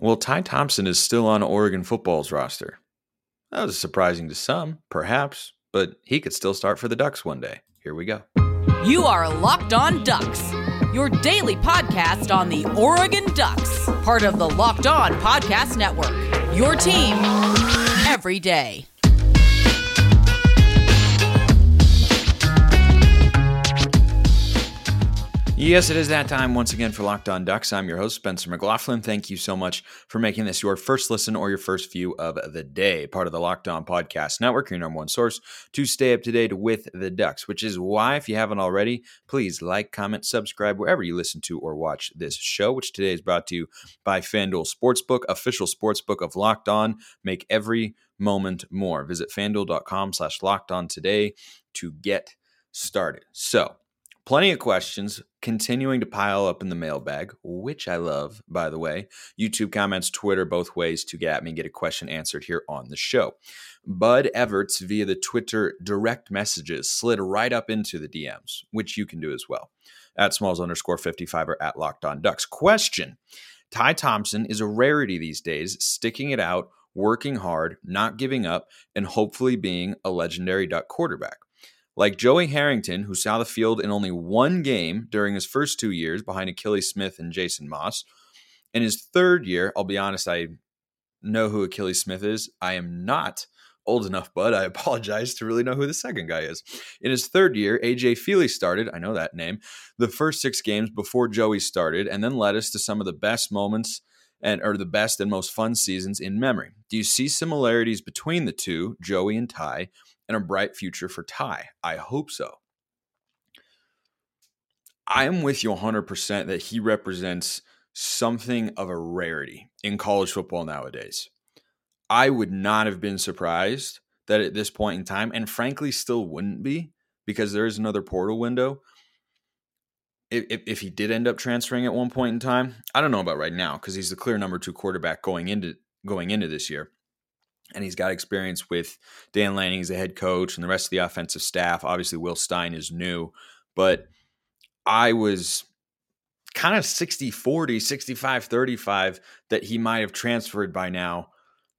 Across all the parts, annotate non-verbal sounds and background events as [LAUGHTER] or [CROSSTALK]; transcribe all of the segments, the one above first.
Well, Ty Thompson is still on Oregon football's roster. That was surprising to some, perhaps, but he could still start for the Ducks one day. Here we go. You are Locked On Ducks, your daily podcast on the Oregon Ducks, part of the Locked On Podcast Network. Your team every day. Yes, it is that time once again for Locked On Ducks. I'm your host, Spencer McLaughlin. Thank you so much for making this your first listen or your first view of the day. Part of the Locked On Podcast Network, your number one source to stay up to date with the Ducks, which is why, if you haven't already, please like, comment, subscribe wherever you listen to or watch this show, which today is brought to you by FanDuel Sportsbook, official sportsbook of Locked On. Make every moment more. Visit fanduel.com slash locked on today to get started. So, Plenty of questions continuing to pile up in the mailbag, which I love, by the way. YouTube comments, Twitter, both ways to get at me, get a question answered here on the show. Bud Everts via the Twitter direct messages slid right up into the DMs, which you can do as well. At smalls underscore 55 or at locked on ducks. Question Ty Thompson is a rarity these days, sticking it out, working hard, not giving up, and hopefully being a legendary duck quarterback. Like Joey Harrington, who saw the field in only one game during his first two years behind Akili Smith and Jason Maas. In his third year, I'll be honest, I know who Akili Smith is. I am not old enough, but I [LAUGHS] apologize to really know who the second guy is. In his third year, AJ Feely started, I know that name, the first six games before Joey started, and then led us to some of the best moments and or the best and most fun seasons in memory. Do you see similarities between the two, Joey and Ty, and a bright future for Ty? I hope so. I am with you 100% that he represents something of a rarity in college football nowadays. I would not have been surprised that at this point in time, and frankly, still wouldn't be because there is another portal window if, if he did end up transferring at one point in time, I don't know about right now because he's the clear number two quarterback going into going into this year, and he's got experience with Dan Lanning as a head coach and the rest of the offensive staff. Obviously, Will Stein is new, but I was kind of 60 40, 65 35 that he might have transferred by now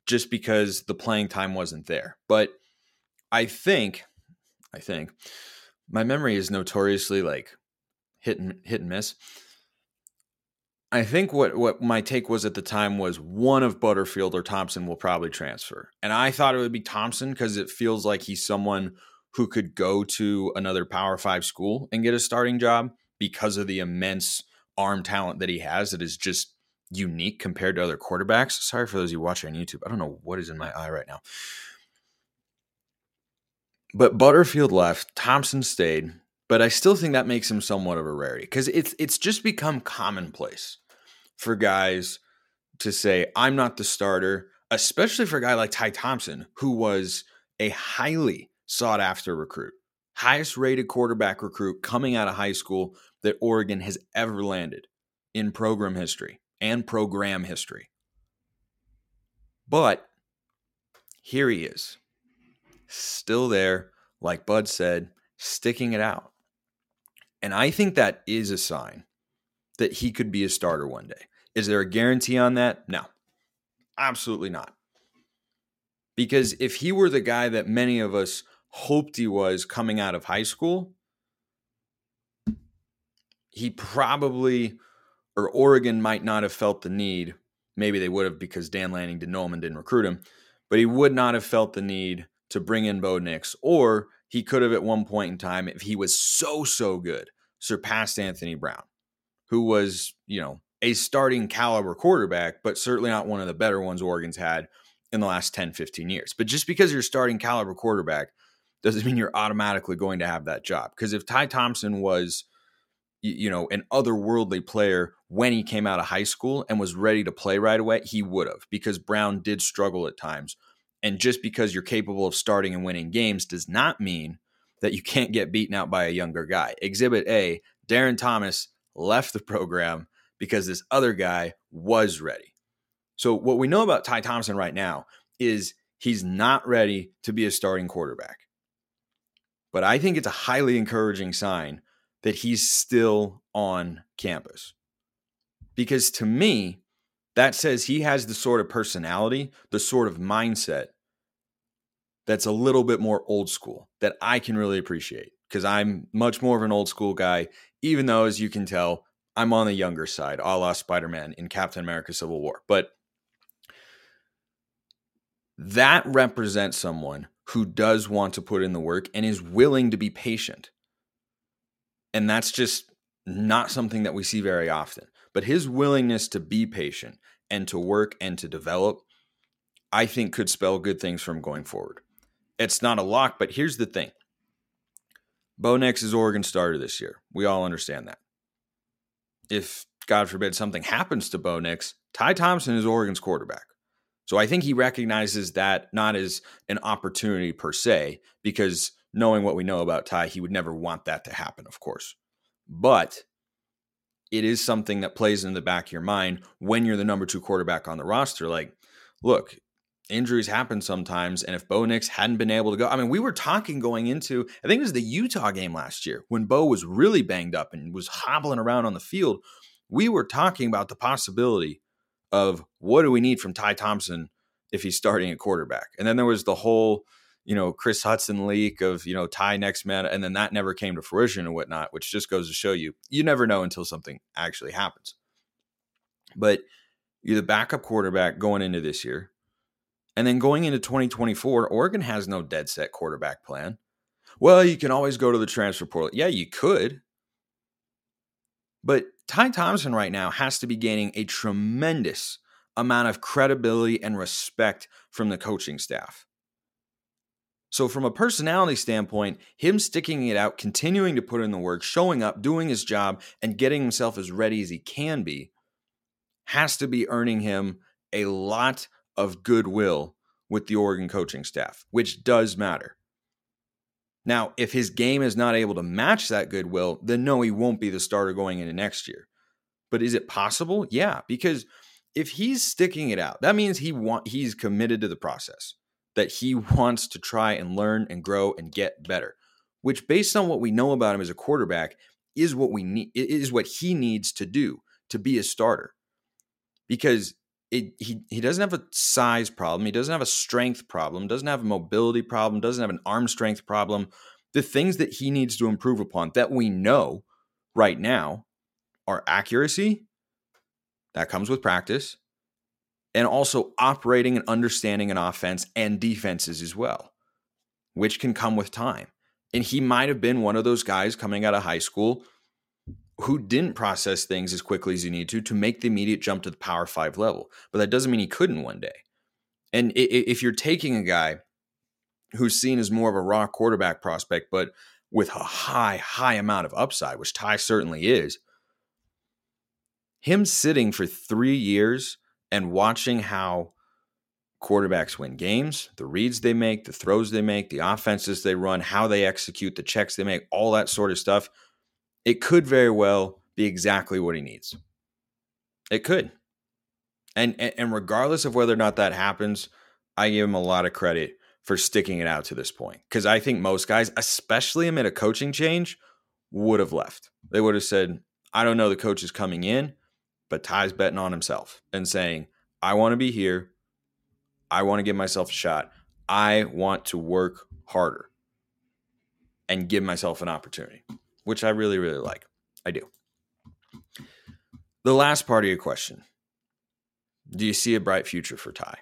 just because the playing time wasn't there. But I think, I think my memory is notoriously like hit and hit and miss. I think what what my take was at the time was one of Butterfield or Thompson will probably transfer, and I thought it would be Thompson because it feels like he's someone who could go to another Power Five school and get a starting job because of the immense arm talent that he has. That is just unique compared to other quarterbacks. Sorry for those of you watching on YouTube. I don't know what is in my eye right now. But Butterfield left, Thompson stayed but I still think that makes him somewhat of a rarity because it's it's just become commonplace for guys to say I'm not the starter, especially for a guy like Ty Thompson, who was a highly sought after recruit, highest rated quarterback recruit coming out of high school that Oregon has ever landed in program history and program history. But here he is, still there, like Bud said, sticking it out. And I think that is a sign that he could be a starter one day. Is there a guarantee on that? No, absolutely not. Because if he were the guy that many of us hoped he was coming out of high school, he probably, or Oregon might not have felt the need. Maybe they would have because Dan Lanning didn't know him and didn't recruit him, but he would not have felt the need to bring in Bo Nix, or he could have at one point in time, if he was so, so good, surpassed Anthony Brown, who was, you know, a starting caliber quarterback, but certainly not one of the better ones Oregon's had in the last 10, 15 years. But just because you're starting caliber quarterback doesn't mean you're automatically going to have that job. Because if Ty Thompson was, you know, an otherworldly player when he came out of high school and was ready to play right away, he would have, because Brown did struggle at times and just because you're capable of starting and winning games does not mean that you can't get beaten out by a younger guy. Exhibit A Darron Thomas left the program because this other guy was ready. So, what we know about Ty Thompson right now is he's not ready to be a starting quarterback. But I think it's a highly encouraging sign that he's still on campus. Because to me, that says he has the sort of personality, the sort of mindset that's a little bit more old school that I can really appreciate because I'm much more of an old school guy, even though, as you can tell, I'm on the younger side, a la Spider Man in Captain America Civil War. But that represents someone who does want to put in the work and is willing to be patient. And that's just not something that we see very often. But his willingness to be patient and to work and to develop, I think could spell good things from going forward. It's not a lock, but here's the thing Bo Nix is Oregon starter this year. We all understand that. If, God forbid, something happens to Bo Nix, Ty Thompson is Oregon's quarterback. So I think he recognizes that not as an opportunity per se, because knowing what we know about Ty, he would never want that to happen, of course. But it is something that plays in the back of your mind when you're the number two quarterback on the roster. Like, look, injuries happen sometimes. And if Bo Nix hadn't been able to go, I mean, we were talking going into, I think it was the Utah game last year when Bo was really banged up and was hobbling around on the field. We were talking about the possibility of what do we need from Ty Thompson if he's starting at quarterback. And then there was the whole, you know, Chris Hudson leak of, you know, Ty next man. And then that never came to fruition and whatnot, which just goes to show you, you never know until something actually happens. But you're the backup quarterback going into this year. And then going into 2024, Oregon has no dead set quarterback plan. Well, you can always go to the transfer portal. Yeah, you could. But Ty Thompson right now has to be gaining a tremendous amount of credibility and respect from the coaching staff. So, from a personality standpoint, him sticking it out, continuing to put in the work, showing up, doing his job, and getting himself as ready as he can be has to be earning him a lot of goodwill with the Oregon coaching staff, which does matter. Now, if his game is not able to match that goodwill, then no, he won't be the starter going into next year. But is it possible? Yeah, because if he's sticking it out, that means he want he's committed to the process. That he wants to try and learn and grow and get better. Which based on what we know about him as a quarterback is what we need is what he needs to do to be a starter. Because it, he he doesn't have a size problem. He doesn't have a strength problem. Doesn't have a mobility problem. Doesn't have an arm strength problem. The things that he needs to improve upon that we know right now are accuracy. That comes with practice, and also operating and understanding an offense and defenses as well, which can come with time. And he might have been one of those guys coming out of high school who didn't process things as quickly as he needed to to make the immediate jump to the power five level. But that doesn't mean he couldn't one day. And if you're taking a guy who's seen as more of a raw quarterback prospect, but with a high, high amount of upside, which Ty certainly is, him sitting for three years and watching how quarterbacks win games, the reads they make, the throws they make, the offenses they run, how they execute, the checks they make, all that sort of stuff it could very well be exactly what he needs. It could. And, and regardless of whether or not that happens, I give him a lot of credit for sticking it out to this point. Because I think most guys, especially amid a coaching change, would have left. They would have said, I don't know the coach is coming in, but Ty's betting on himself and saying, I want to be here. I want to give myself a shot. I want to work harder and give myself an opportunity which I really, really like. I do. The last part of your question Do you see a bright future for Ty?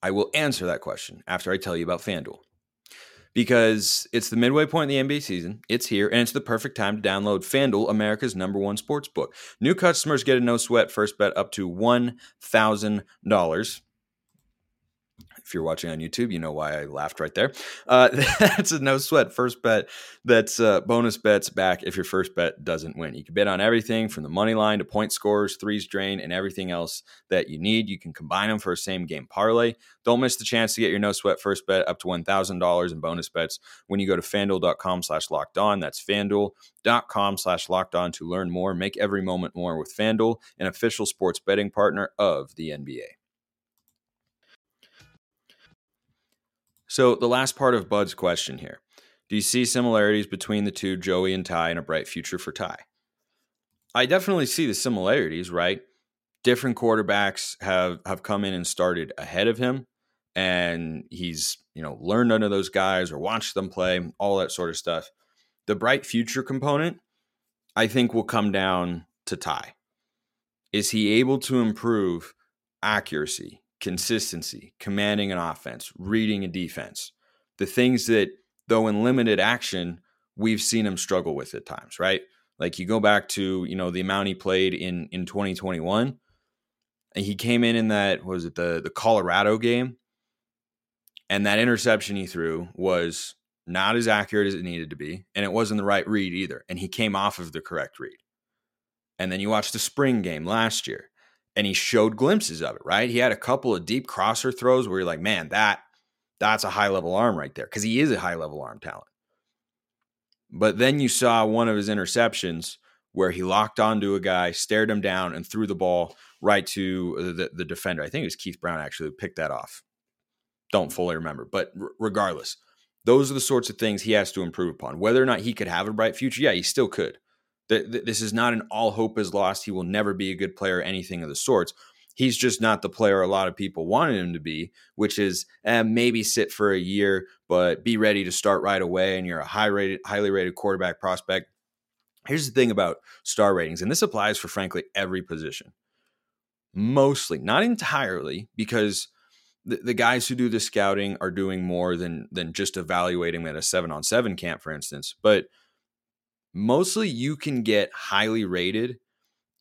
I will answer that question after I tell you about FanDuel. Because it's the midway point in the NBA season, it's here, and it's the perfect time to download FanDuel, America's number one sports book. New customers get a no sweat first bet up to $1,000 if you're watching on YouTube, you know why I laughed right there. Uh, [LAUGHS] that's a no sweat first bet. That's uh, bonus bets back if your first bet doesn't win. You can bet on everything from the money line to point scores, threes drain, and everything else that you need. You can combine them for a same game parlay. Don't miss the chance to get your no sweat first bet up to $1,000 in bonus bets when you go to fanduel.com slash locked on. That's fanduel.com slash locked on to learn more. Make every moment more with Fanduel, an official sports betting partner of the NBA. So, the last part of Bud's question here Do you see similarities between the two, Joey and Ty, and a bright future for Ty? I definitely see the similarities, right? different quarterbacks have have come in and started ahead of him and he's you know learned under those guys or watched them play all that sort of stuff the bright future component i think will come down to ty is he able to improve accuracy consistency commanding an offense reading a defense the things that though in limited action we've seen him struggle with at times right like you go back to you know the amount he played in in 2021 and he came in in that was it the the colorado game and that interception he threw was not as accurate as it needed to be. And it wasn't the right read either. And he came off of the correct read. And then you watch the spring game last year and he showed glimpses of it, right? He had a couple of deep crosser throws where you're like, man, that that's a high level arm right there. Cause he is a high level arm talent. But then you saw one of his interceptions where he locked onto a guy, stared him down, and threw the ball right to the, the defender. I think it was Keith Brown actually who picked that off don't fully remember. But r- regardless, those are the sorts of things he has to improve upon. Whether or not he could have a bright future, yeah, he still could. Th- th- this is not an all hope is lost. He will never be a good player, anything of the sorts. He's just not the player a lot of people wanted him to be, which is eh, maybe sit for a year, but be ready to start right away. And you're a high rated, highly rated quarterback prospect. Here's the thing about star ratings, and this applies for frankly every position. Mostly, not entirely, because the, the guys who do the scouting are doing more than than just evaluating at a seven on seven camp, for instance. But mostly you can get highly rated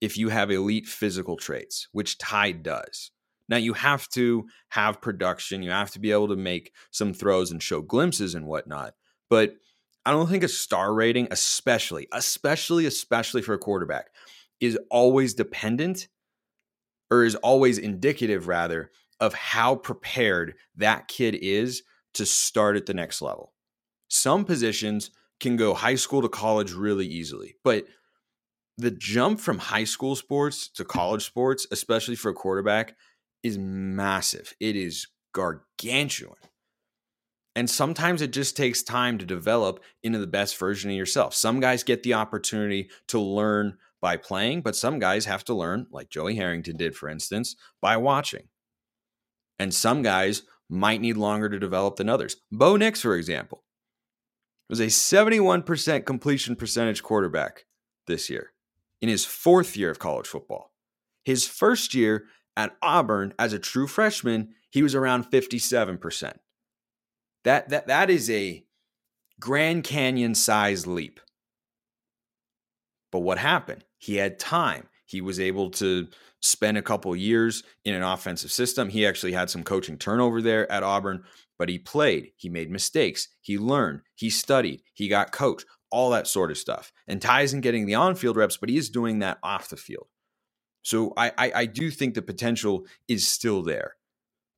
if you have elite physical traits, which Ty does. Now you have to have production, you have to be able to make some throws and show glimpses and whatnot. But I don't think a star rating, especially, especially, especially for a quarterback, is always dependent or is always indicative rather of how prepared that kid is to start at the next level. Some positions can go high school to college really easily, but the jump from high school sports to college sports, especially for a quarterback, is massive. It is gargantuan. And sometimes it just takes time to develop into the best version of yourself. Some guys get the opportunity to learn by playing, but some guys have to learn, like Joey Harrington did, for instance, by watching. And some guys might need longer to develop than others. Bo Nix, for example, was a 71% completion percentage quarterback this year in his fourth year of college football. His first year at Auburn as a true freshman, he was around 57%. That, that, that is a Grand Canyon size leap. But what happened? He had time. He was able to spent a couple years in an offensive system. He actually had some coaching turnover there at Auburn, but he played, he made mistakes, he learned, he studied, he got coached, all that sort of stuff. And Ty isn't getting the on field reps, but he is doing that off the field. So I, I, I do think the potential is still there.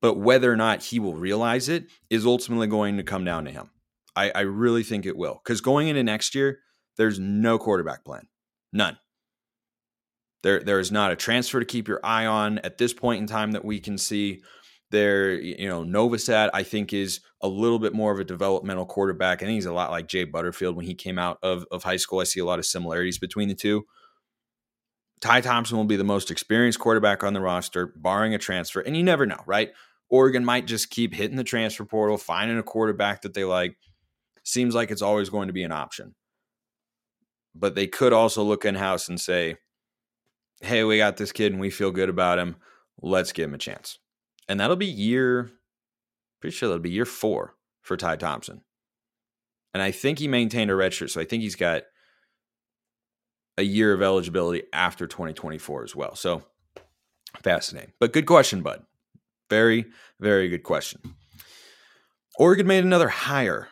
But whether or not he will realize it is ultimately going to come down to him. I, I really think it will. Because going into next year, there's no quarterback plan. None. There, there is not a transfer to keep your eye on at this point in time that we can see. There, you know, Novosad, I think, is a little bit more of a developmental quarterback. I think he's a lot like Jay Butterfield when he came out of, of high school. I see a lot of similarities between the two. Ty Thompson will be the most experienced quarterback on the roster, barring a transfer. And you never know, right? Oregon might just keep hitting the transfer portal, finding a quarterback that they like. Seems like it's always going to be an option. But they could also look in house and say, hey, we got this kid and we feel good about him. Let's give him a chance. And that'll be year, pretty sure that'll be year four for Ty Thompson. And I think he maintained a red shirt. So I think he's got a year of eligibility after 2024 as well. So fascinating. But good question, bud. Very, very good question. Oregon made another hire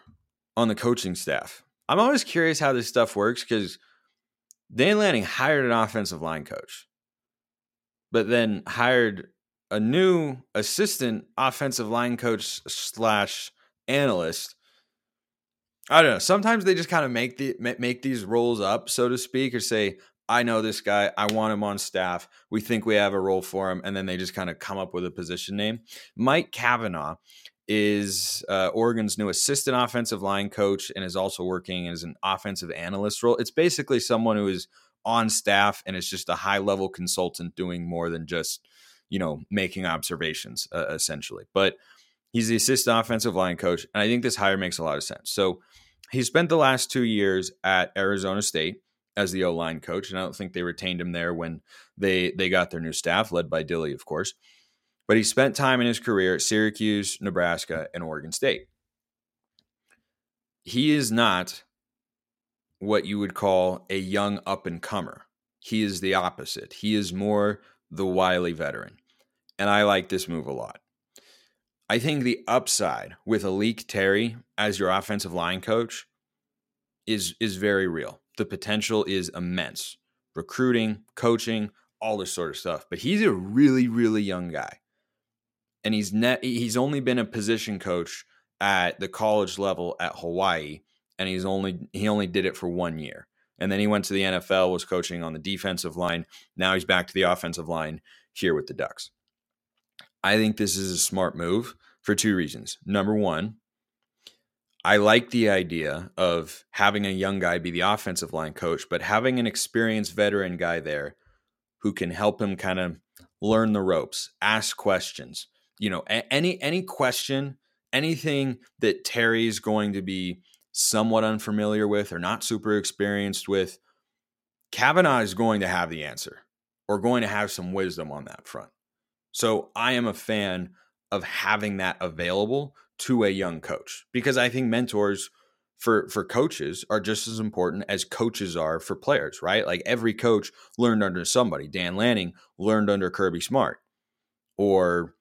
on the coaching staff. I'm always curious how this stuff works because – Dan Lanning hired an offensive line coach, but then hired a new assistant offensive line coach slash analyst. I don't know. Sometimes they just kind of make the make these roles up, so to speak, or say, "I know this guy. I want him on staff. We think we have a role for him," and then they just kind of come up with a position name. Mike Cavanaugh is uh, Oregon's new assistant offensive line coach and is also working as an offensive analyst role. It's basically someone who is on staff and is just a high level consultant doing more than just, you know, making observations uh, essentially. But he's the assistant offensive line coach. And I think this hire makes a lot of sense. So he spent the last two years at Arizona State as the O line coach. And I don't think they retained him there when they, they got their new staff, led by Dilly, of course. But he spent time in his career at Syracuse, Nebraska, and Oregon State. He is not what you would call a young up and comer. He is the opposite. He is more the wily veteran. And I like this move a lot. I think the upside with A'lique Terry as your offensive line coach is is very real. The potential is immense. Recruiting, coaching, all this sort of stuff. But he's a really, really young guy. And he's net he's only been a position coach at the college level at Hawaii and he's only he only did it for one year. And then he went to the NFL, was coaching on the defensive line. Now he's back to the offensive line here with the Ducks. I think this is a smart move for two reasons. Number one, I like the idea of having a young guy be the offensive line coach, but having an experienced veteran guy there who can help him kind of learn the ropes, ask questions. You know, any any question, anything that Terry's going to be somewhat unfamiliar with or not super experienced with, Cavanaugh is going to have the answer or going to have some wisdom on that front. So I am a fan of having that available to a young coach because I think mentors for for coaches are just as important as coaches are for players, right? Like every coach learned under somebody. Dan Lanning learned under Kirby Smart. Or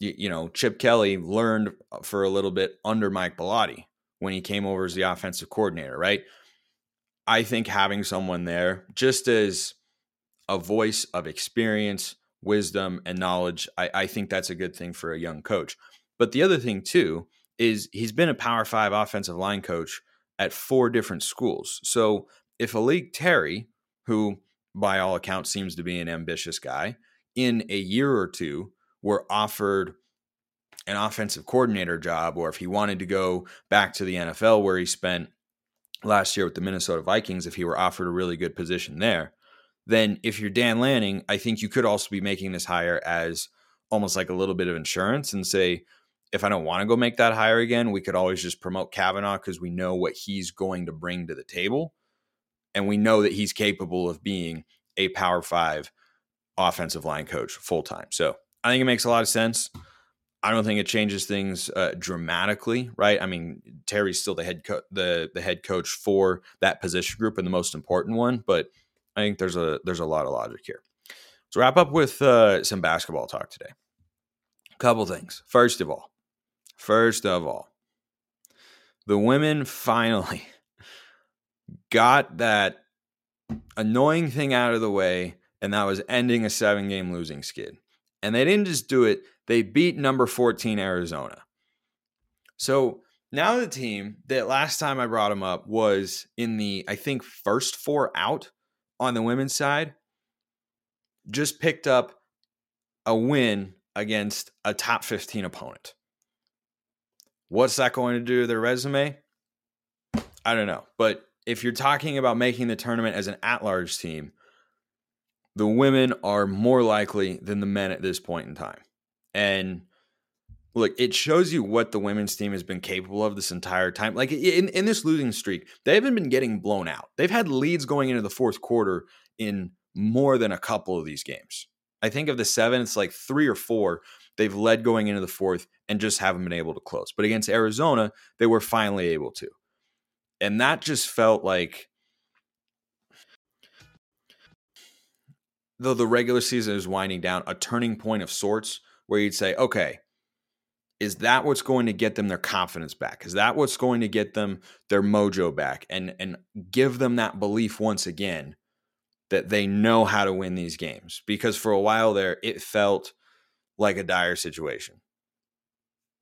you, you know, Chip Kelly learned uh, for a little bit under Mike Bellotti when he came over as the offensive coordinator, right? I think having someone there just as a voice of experience, wisdom, and knowledge, I, I think that's a good thing for a young coach. But the other thing too is he's been a power five offensive line coach at four different schools. So if A'lique Terry, who by all accounts seems to be an ambitious guy, in a year or two were offered an offensive coordinator job, or if he wanted to go back to the NFL where he spent last year with the Minnesota Vikings, if he were offered a really good position there, then if you're Dan Lanning, I think you could also be making this hire as almost like a little bit of insurance and say, if I don't want to go make that hire again, we could always just promote Cavanaugh because we know what he's going to bring to the table. And we know that he's capable of being a power five offensive line coach full time. So I think it makes a lot of sense. I don't think it changes things uh, dramatically, right? I mean, Terry's still the head co- the the head coach for that position group and the most important one, but I think there's a there's a lot of logic here. So wrap up with uh, some basketball talk today. A couple things. First of all, first of all, the women finally [LAUGHS] got that annoying thing out of the way, and that was ending a seven game losing skid. And they didn't just do it they beat number 14 Arizona. So now the team that last time I brought them up was in the, I think, first four out on the women's side, just picked up a win against a top 15 opponent. What's that going to do to their resume? I don't know. But if you're talking about making the tournament as an at large team, the women are more likely than the men at this point in time. And look, it shows you what the women's team has been capable of this entire time. Like in, in this losing streak, they haven't been getting blown out. They've had leads going into the fourth quarter in more than a couple of these games. I think of the seven, it's like three or four they've led going into the fourth and just haven't been able to close. But against Arizona, they were finally able to. And that just felt like though the regular season is winding down, a turning point of sorts where you'd say, okay, is that what's going to get them their confidence back? Is that what's going to get them their mojo back and and give them that belief once again that they know how to win these games? Because for a while there it felt like a dire situation.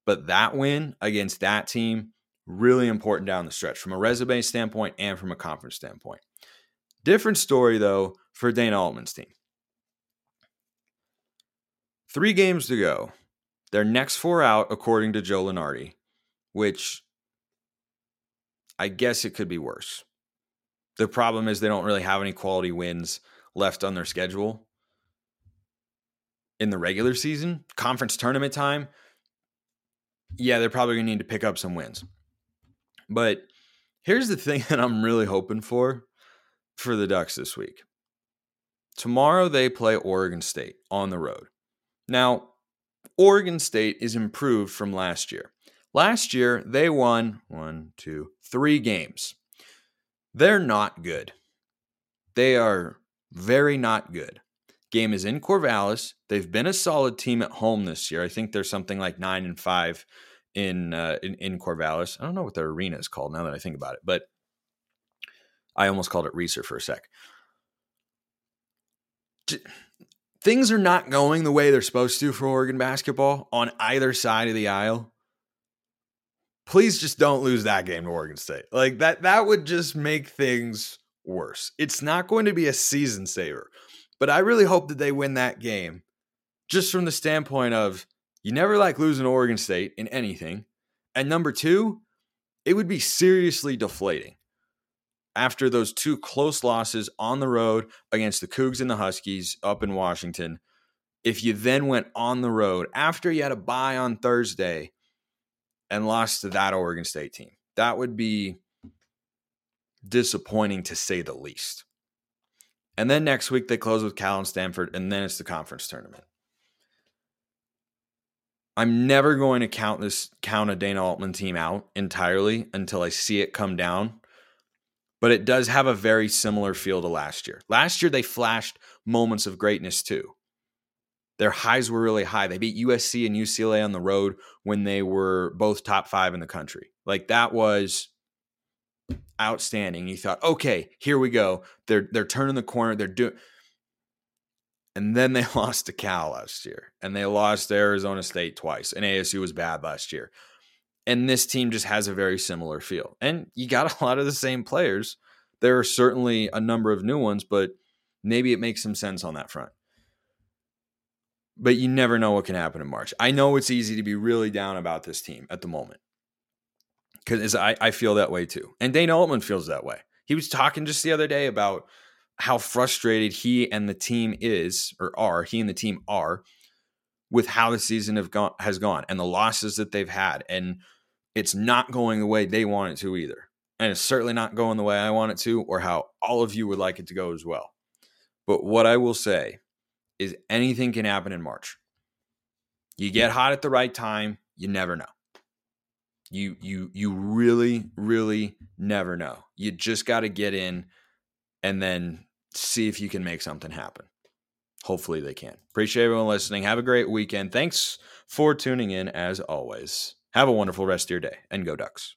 But that win against that team really important down the stretch from a resume standpoint and from a conference standpoint. Different story though for Dana Altman's team. Three games to go. Their next four out, according to Joe Lunardi, which I guess it could be worse. The problem is they don't really have any quality wins left on their schedule in the regular season. Conference tournament time, yeah, they're probably going to need to pick up some wins. But here's the thing [LAUGHS] that I'm really hoping for for the Ducks this week. Tomorrow they play Oregon State on the road. Now, Oregon State is improved from last year. Last year, they won one, two, three games. They're not good. They are very not good. Game is in Corvallis. They've been a solid team at home this year. I think they're something like nine and five in uh, in, in Corvallis. I don't know what their arena is called now that I think about it, but I almost called it Reser for a sec. Things are not going the way they're supposed to for Oregon basketball on either side of the aisle. Please just don't lose that game to Oregon State. Like that that would just make things worse. It's not going to be a season saver. But I really hope that they win that game just from the standpoint of you never like losing Oregon State in anything. And number two, it would be seriously deflating after those two close losses on the road against the Cougs and the Huskies up in Washington. If you then went on the road after you had a bye on Thursday and lost to that Oregon State team, that would be disappointing to say the least. And then next week they close with Cal and Stanford, and then it's the conference tournament. I'm never going to count this count a Dana Altman team out entirely until I see it come down. But it does have a very similar feel to last year. Last year they flashed moments of greatness too. Their highs were really high. They beat USC and UCLA on the road when they were both top five in the country. Like that was outstanding. You thought, okay, here we go. They're they're turning the corner. They're doing and then they [LAUGHS] lost to Cal last year, and they lost to Arizona State twice. And ASU was bad last year. And this team just has a very similar feel. And you got [LAUGHS] a lot of the same players. There are certainly a number of new ones, but maybe it makes some sense on that front. But you never know what can happen in March. I know it's easy to be really down about this team at the moment because I, I feel that way too. And Dana Altman feels that way. He was talking just the other day about how frustrated he and the team is or are, he and the team are with how the season have gone has gone and the losses that they've had. And it's not going the way they want it to either. And it's certainly not going the way I want it to, or how all of you would like it to go as well. But what I will say is anything can happen in March. You get hot at the right time, you never know. You you you really really never know. You just got to get in and then see if you can make something happen. Hopefully they can. Appreciate everyone listening. Have a great weekend. Thanks for tuning in as always. Have a wonderful rest of your day and go Ducks.